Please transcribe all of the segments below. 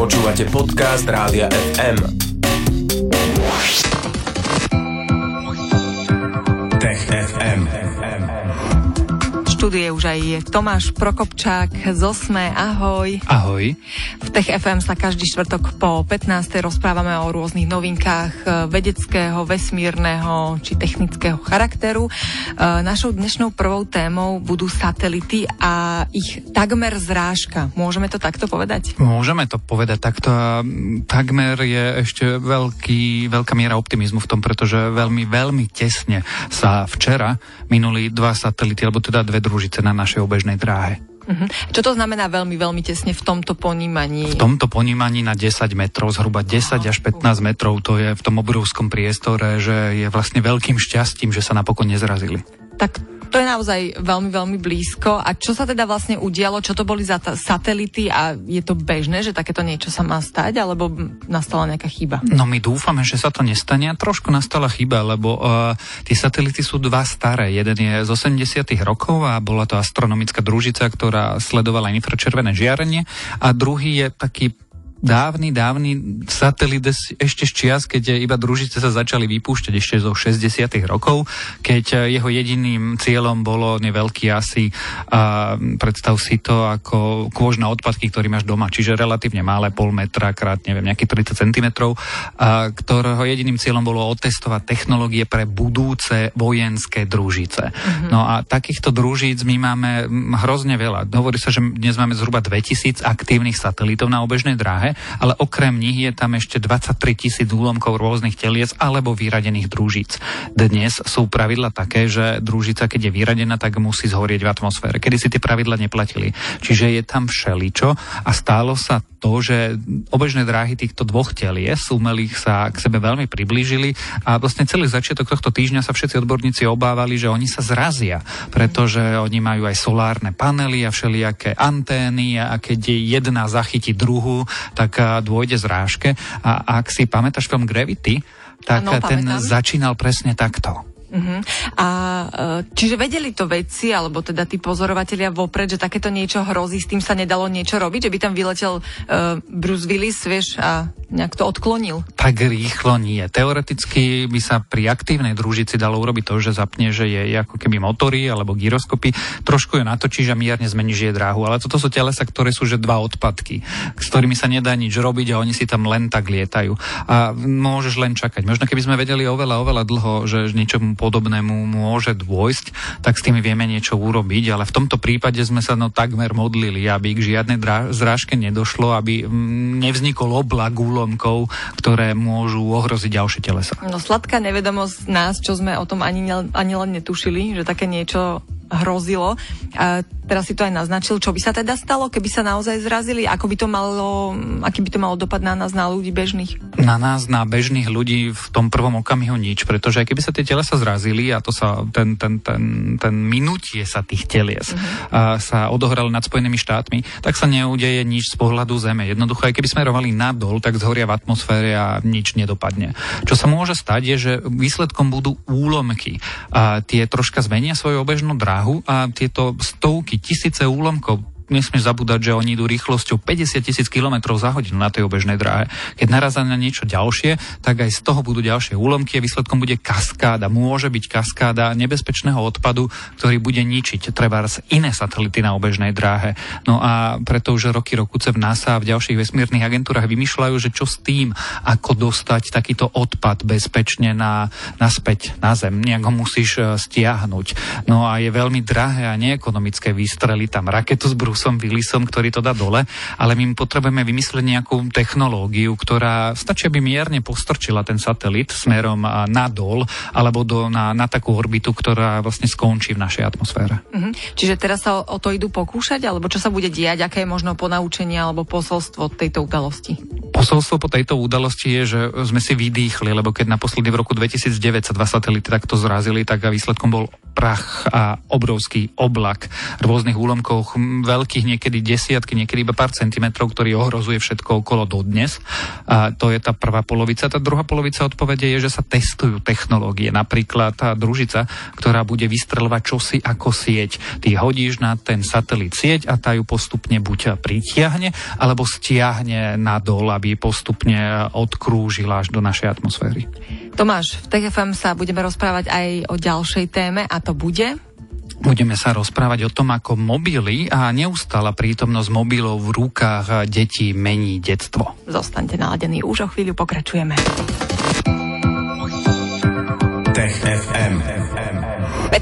Počúvate podcast Rádia FM. Štúdie už aj je Tomáš Prokopčák z Osme. Ahoj. Ahoj. V Tech FM sa každý štvrtok po 15. rozprávame o rôznych novinkách e, vedeckého, vesmírneho či technického charakteru. E, našou dnešnou prvou témou budú satelity a ich takmer zrážka. Môžeme to takto povedať? Môžeme to povedať takto a takmer je ešte veľký, veľká miera optimizmu v tom, pretože veľmi, veľmi tesne sa včera minuli dva satelity, alebo teda dve družice na našej obežnej dráhe. Uh-huh. Čo to znamená veľmi, veľmi tesne v tomto ponímaní? V tomto ponímaní na 10 metrov, zhruba 10 až 15 metrov, to je v tom obrovskom priestore, že je vlastne veľkým šťastím, že sa napokon nezrazili. Tak to je naozaj veľmi, veľmi blízko. A čo sa teda vlastne udialo? Čo to boli za t- satelity a je to bežné, že takéto niečo sa má stať, alebo nastala nejaká chyba? No my dúfame, že sa to nestane a trošku nastala chyba, lebo uh, tie satelity sú dva staré. Jeden je z 80 rokov a bola to astronomická družica, ktorá sledovala infračervené žiarenie a druhý je taký dávny, dávny satelit ešte z čias, keď iba družice sa začali vypúšťať ešte zo 60 rokov, keď jeho jediným cieľom bolo neveľký asi, a predstav si to ako kôž na odpadky, ktorý máš doma, čiže relatívne malé, pol metra krát, neviem, nejakých 30 cm, a ktorého jediným cieľom bolo otestovať technológie pre budúce vojenské družice. Mm-hmm. No a takýchto družíc my máme hrozne veľa. Hovorí sa, že dnes máme zhruba 2000 aktívnych satelitov na obežnej dráhe, ale okrem nich je tam ešte 23 tisíc úlomkov rôznych telies alebo vyradených družíc. Dnes sú pravidla také, že družica, keď je vyradená, tak musí zhorieť v atmosfére. Kedy si tie pravidla neplatili. Čiže je tam všeličo a stálo sa to, že obežné dráhy týchto dvoch telies umelých sa k sebe veľmi priblížili a vlastne celý začiatok tohto týždňa sa všetci odborníci obávali, že oni sa zrazia, pretože oni majú aj solárne panely a všelijaké antény a keď jedna zachytí druhu, tak dôjde zrážke. A ak si pamätáš film Gravity, tak ano, ten pamätám. začínal presne takto. Uh-huh. A e, čiže vedeli to vedci, alebo teda tí pozorovatelia vopred, že takéto niečo hrozí, s tým sa nedalo niečo robiť, že by tam vyletel uh, Bruce Willis, vieš, a nejak to odklonil? Tak rýchlo nie. Teoreticky by sa pri aktívnej družici dalo urobiť to, že zapne, že je ako keby motory alebo gyroskopy, trošku ju natočíš a mierne zmeníš jej dráhu. Ale toto sú telesa, ktoré sú že dva odpadky, s ktorými sa nedá nič robiť a oni si tam len tak lietajú. A môžeš len čakať. Možno keby sme vedeli oveľa, oveľa dlho, že niečomu podobnému môže dôjsť, tak s tými vieme niečo urobiť, ale v tomto prípade sme sa no takmer modlili, aby k žiadnej zrážke nedošlo, aby mm, nevznikol oblak úlomkov, ktoré môžu ohroziť ďalšie telesa. No sladká nevedomosť nás, čo sme o tom ani, ani len netušili, že také niečo hrozilo. A teraz si to aj naznačil, čo by sa teda stalo, keby sa naozaj zrazili? Ako by to malo, aký by to malo dopad na nás, na ľudí bežných? Na nás, na bežných ľudí v tom prvom okamihu nič, pretože keby sa tie telesa zrazili a to sa, ten, ten, ten, ten minutie sa tých telies uh-huh. a sa odohralo nad Spojenými štátmi, tak sa neudeje nič z pohľadu Zeme. Jednoducho, aj keby smerovali nadol, tak zhoria v atmosfére a nič nedopadne. Čo sa môže stať, je, že výsledkom budú úlomky. A tie troška zmenia svoju obežnú dráhu a tieto stovky tisíce úlomkov nesmieš zabúdať, že oni idú rýchlosťou 50 tisíc km za hodinu na tej obežnej dráhe. Keď narazia na niečo ďalšie, tak aj z toho budú ďalšie úlomky a výsledkom bude kaskáda. Môže byť kaskáda nebezpečného odpadu, ktorý bude ničiť treba iné satelity na obežnej dráhe. No a preto už roky rokuce v NASA a v ďalších vesmírnych agentúrach vymýšľajú, že čo s tým, ako dostať takýto odpad bezpečne na, naspäť na Zem. Nejak ho musíš e, stiahnuť. No a je veľmi drahé a neekonomické vystreliť tam raketu z Brus Bruceom Willisom, ktorý to dá dole, ale my potrebujeme vymyslieť nejakú technológiu, ktorá stačí, aby mierne postrčila ten satelit smerom nadol alebo do, na, na takú orbitu, ktorá vlastne skončí v našej atmosfére. Mm-hmm. Čiže teraz sa o, o to idú pokúšať, alebo čo sa bude diať, aké je možno ponaučenie alebo posolstvo tejto udalosti? Posolstvo po tejto udalosti je, že sme si vydýchli, lebo keď naposledy v roku 2009 sa dva satelity takto zrazili, tak výsledkom bol prach a obrovský oblak rôznych úlomkov, veľkých niekedy desiatky, niekedy iba pár centimetrov, ktorý ohrozuje všetko okolo dodnes. A to je tá prvá polovica. Tá druhá polovica odpovede je, že sa testujú technológie. Napríklad tá družica, ktorá bude vystrelovať čosi ako sieť. Ty hodíš na ten satelit sieť a tá ju postupne buď pritiahne, alebo stiahne nadol, aby postupne odkrúžila až do našej atmosféry. Tomáš, v TFM sa budeme rozprávať aj o ďalšej téme a to bude? Budeme sa rozprávať o tom, ako mobily a neustála prítomnosť mobilov v rukách detí mení detstvo. Zostaňte naladení, už o chvíľu pokračujeme. Tech FM.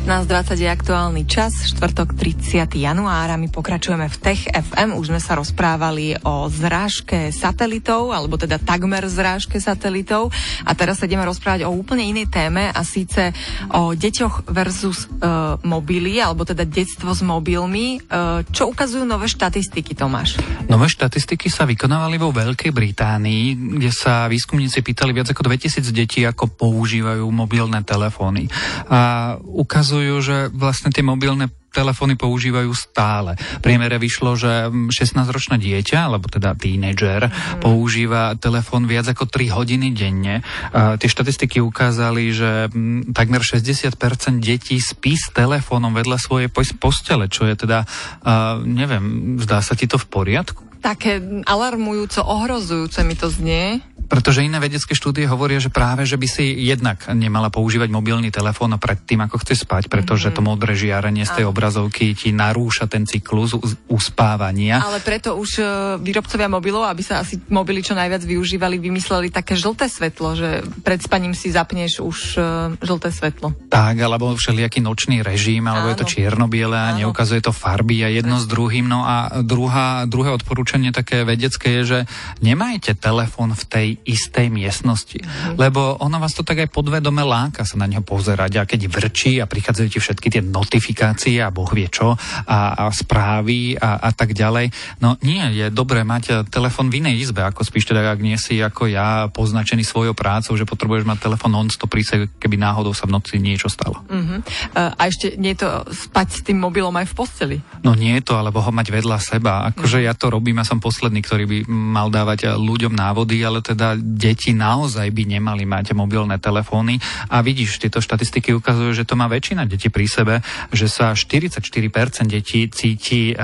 15.20 je aktuálny čas, štvrtok 30. januára. My pokračujeme v Tech FM. Už sme sa rozprávali o zrážke satelitov, alebo teda takmer zrážke satelitov. A teraz sa ideme rozprávať o úplne inej téme a síce o deťoch versus uh, mobily, alebo teda detstvo s mobilmi. Uh, čo ukazujú nové štatistiky, Tomáš? Nové štatistiky sa vykonávali vo Veľkej Británii, kde sa výskumníci pýtali viac ako 2000 detí, ako používajú mobilné telefóny. A ukazujú, že vlastne tie mobilné telefóny používajú stále. V priemere vyšlo, že 16-ročné dieťa, alebo teda tínedžer, mm. používa telefón viac ako 3 hodiny denne. Uh, tie štatistiky ukázali, že m, takmer 60% detí spí s telefónom vedľa svojej postele, čo je teda, uh, neviem, zdá sa ti to v poriadku? Také alarmujúco, ohrozujúce mi to znie. Pretože iné vedecké štúdie hovoria, že práve, že by si jednak nemala používať mobilný telefón pred tým, ako chce spať, pretože to modré žiarenie z tej obrazovky ti narúša ten cyklus uspávania. Ale preto už e, výrobcovia mobilov, aby sa asi mobily čo najviac využívali, vymysleli také žlté svetlo, že pred spaním si zapneš už e, žlté svetlo. Tak, alebo všelijaký nočný režim, alebo Áno. je to čierno-biele a neukazuje to farby a jedno s druhým. No a druhá, druhé odporúčanie také vedecké je, že nemajte telefón v tej istej miestnosti. Mm. Lebo ono vás to tak aj podvedome láka sa na neho pozerať a keď vrčí a prichádzajú ti všetky tie notifikácie a boh vie čo a, a správy a, a tak ďalej. No nie, je dobré mať telefon v inej izbe, ako spíš teda, ak nie si ako ja poznačený svojou prácou, že potrebuješ mať telefon non-stop pri sebe, keby náhodou sa v noci niečo stalo. Mm-hmm. A ešte nie je to spať s tým mobilom aj v posteli? No nie je to, alebo ho mať vedľa seba. Akože ja to robím, ja som posledný, ktorý by mal dávať ľuďom návody, ale teda deti naozaj by nemali mať mobilné telefóny. A vidíš, tieto štatistiky ukazujú, že to má väčšina detí pri sebe, že sa 44% detí cíti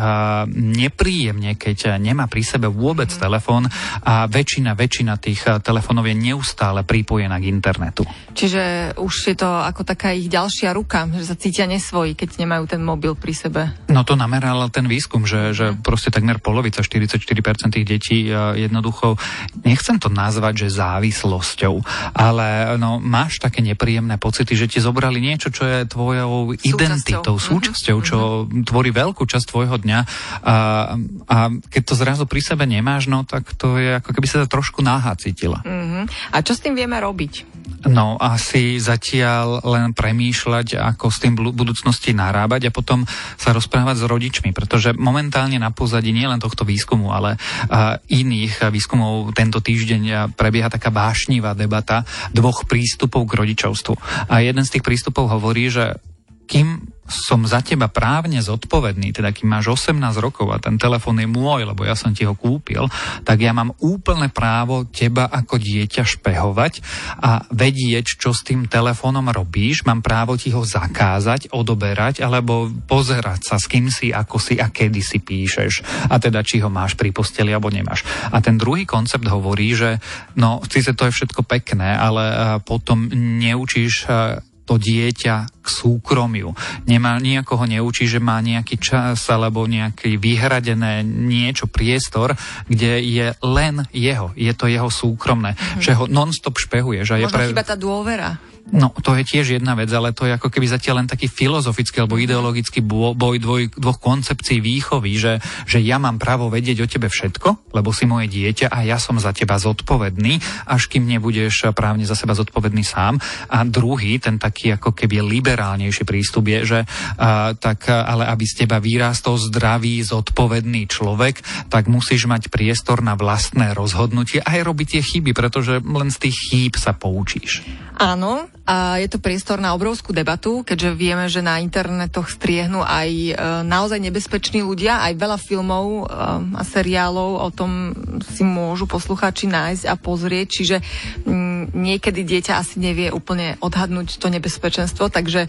nepríjemne, keď nemá pri sebe vôbec mm. telefón a väčšina, väčšina tých telefónov je neustále pripojená k internetu. Čiže už je to ako taká ich ďalšia ruka, že sa cítia nesvoji, keď nemajú ten mobil pri sebe. No to nameral ten výskum, že, že mhm. proste takmer polovica, 44% tých detí jednoducho, nechcem to nazvať že závislosťou. Ale no, máš také nepríjemné pocity, že ti zobrali niečo, čo je tvojou súčasťou. identitou, mhm. súčasťou, čo mm-hmm. tvorí veľkú časť tvojho dňa. A, a keď to zrazu pri sebe nemáš, no tak to je ako keby sa to trošku náha cítila. Mm-hmm. A čo s tým vieme robiť? No, asi zatiaľ len premýšľať, ako s tým budúcnosti narábať a potom sa rozprávať s rodičmi, pretože momentálne na pozadí nielen tohto výskumu, ale iných výskumov tento týždeň prebieha taká vášnivá debata dvoch prístupov k rodičovstvu. A jeden z tých prístupov hovorí, že kým som za teba právne zodpovedný, teda kým máš 18 rokov a ten telefón je môj, lebo ja som ti ho kúpil, tak ja mám úplné právo teba ako dieťa špehovať a vedieť, čo s tým telefónom robíš. Mám právo ti ho zakázať, odoberať alebo pozerať sa, s kým si, ako si a kedy si píšeš. A teda, či ho máš pri posteli alebo nemáš. A ten druhý koncept hovorí, že no, síce to je všetko pekné, ale potom neučíš to dieťa k súkromiu. Nemá, nejako ho neučí, že má nejaký čas alebo nejaký vyhradené niečo, priestor, kde je len jeho. Je to jeho súkromné. Mm-hmm. Že ho non-stop špehuje. Že Možno je pre... chyba tá dôvera. No, to je tiež jedna vec, ale to je ako keby zatiaľ len taký filozofický alebo ideologický boj dvoj, dvoch koncepcií výchovy, že, že ja mám právo vedieť o tebe všetko, lebo si moje dieťa a ja som za teba zodpovedný, až kým nebudeš právne za seba zodpovedný sám. A druhý, ten taký ako keby liberálnejší prístup je, že a, tak, ale aby z teba vyrástol zdravý, zodpovedný človek, tak musíš mať priestor na vlastné rozhodnutie aj robiť tie chyby, pretože len z tých chýb sa poučíš. Áno, a je to priestor na obrovskú debatu, keďže vieme, že na internetoch striehnú aj e, naozaj nebezpeční ľudia, aj veľa filmov e, a seriálov o tom si môžu poslucháči nájsť a pozrieť, čiže niekedy dieťa asi nevie úplne odhadnúť to nebezpečenstvo, takže e,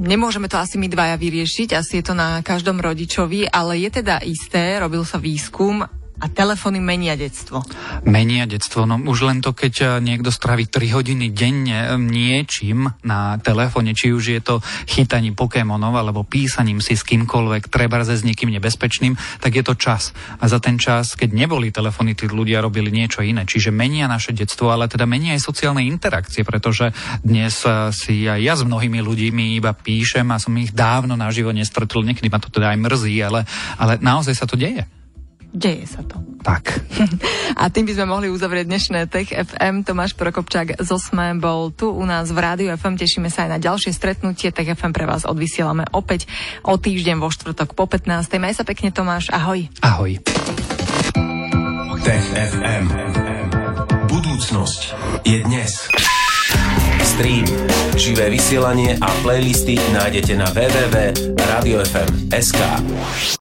nemôžeme to asi my dvaja vyriešiť, asi je to na každom rodičovi, ale je teda isté, robil sa výskum, a telefóny menia detstvo. Menia detstvo, no už len to, keď eh, niekto straví 3 hodiny denne eh, niečím na telefóne, či už je to chytaním Pokémonov alebo písaním si s kýmkoľvek, treba s niekým nebezpečným, tak je to čas. A za ten čas, keď neboli telefóny, tí ľudia robili niečo iné. Čiže menia naše detstvo, ale teda menia aj sociálne interakcie, pretože dnes eh, si aj ja s mnohými ľuďmi iba píšem a som ich dávno naživo nestretol, niekedy ma to teda aj mrzí, ale, ale naozaj sa to deje. Deje sa to. Tak. A tým by sme mohli uzavrieť dnešné Tech FM. Tomáš Prokopčák z Osme bol tu u nás v Rádiu FM. Tešíme sa aj na ďalšie stretnutie. Tech FM pre vás odvysielame opäť o týždeň vo štvrtok po 15. Maj sa pekne Tomáš. Ahoj. Ahoj. Tech FM. Budúcnosť je dnes. Stream, živé vysielanie a playlisty nájdete na www.radiofm.sk.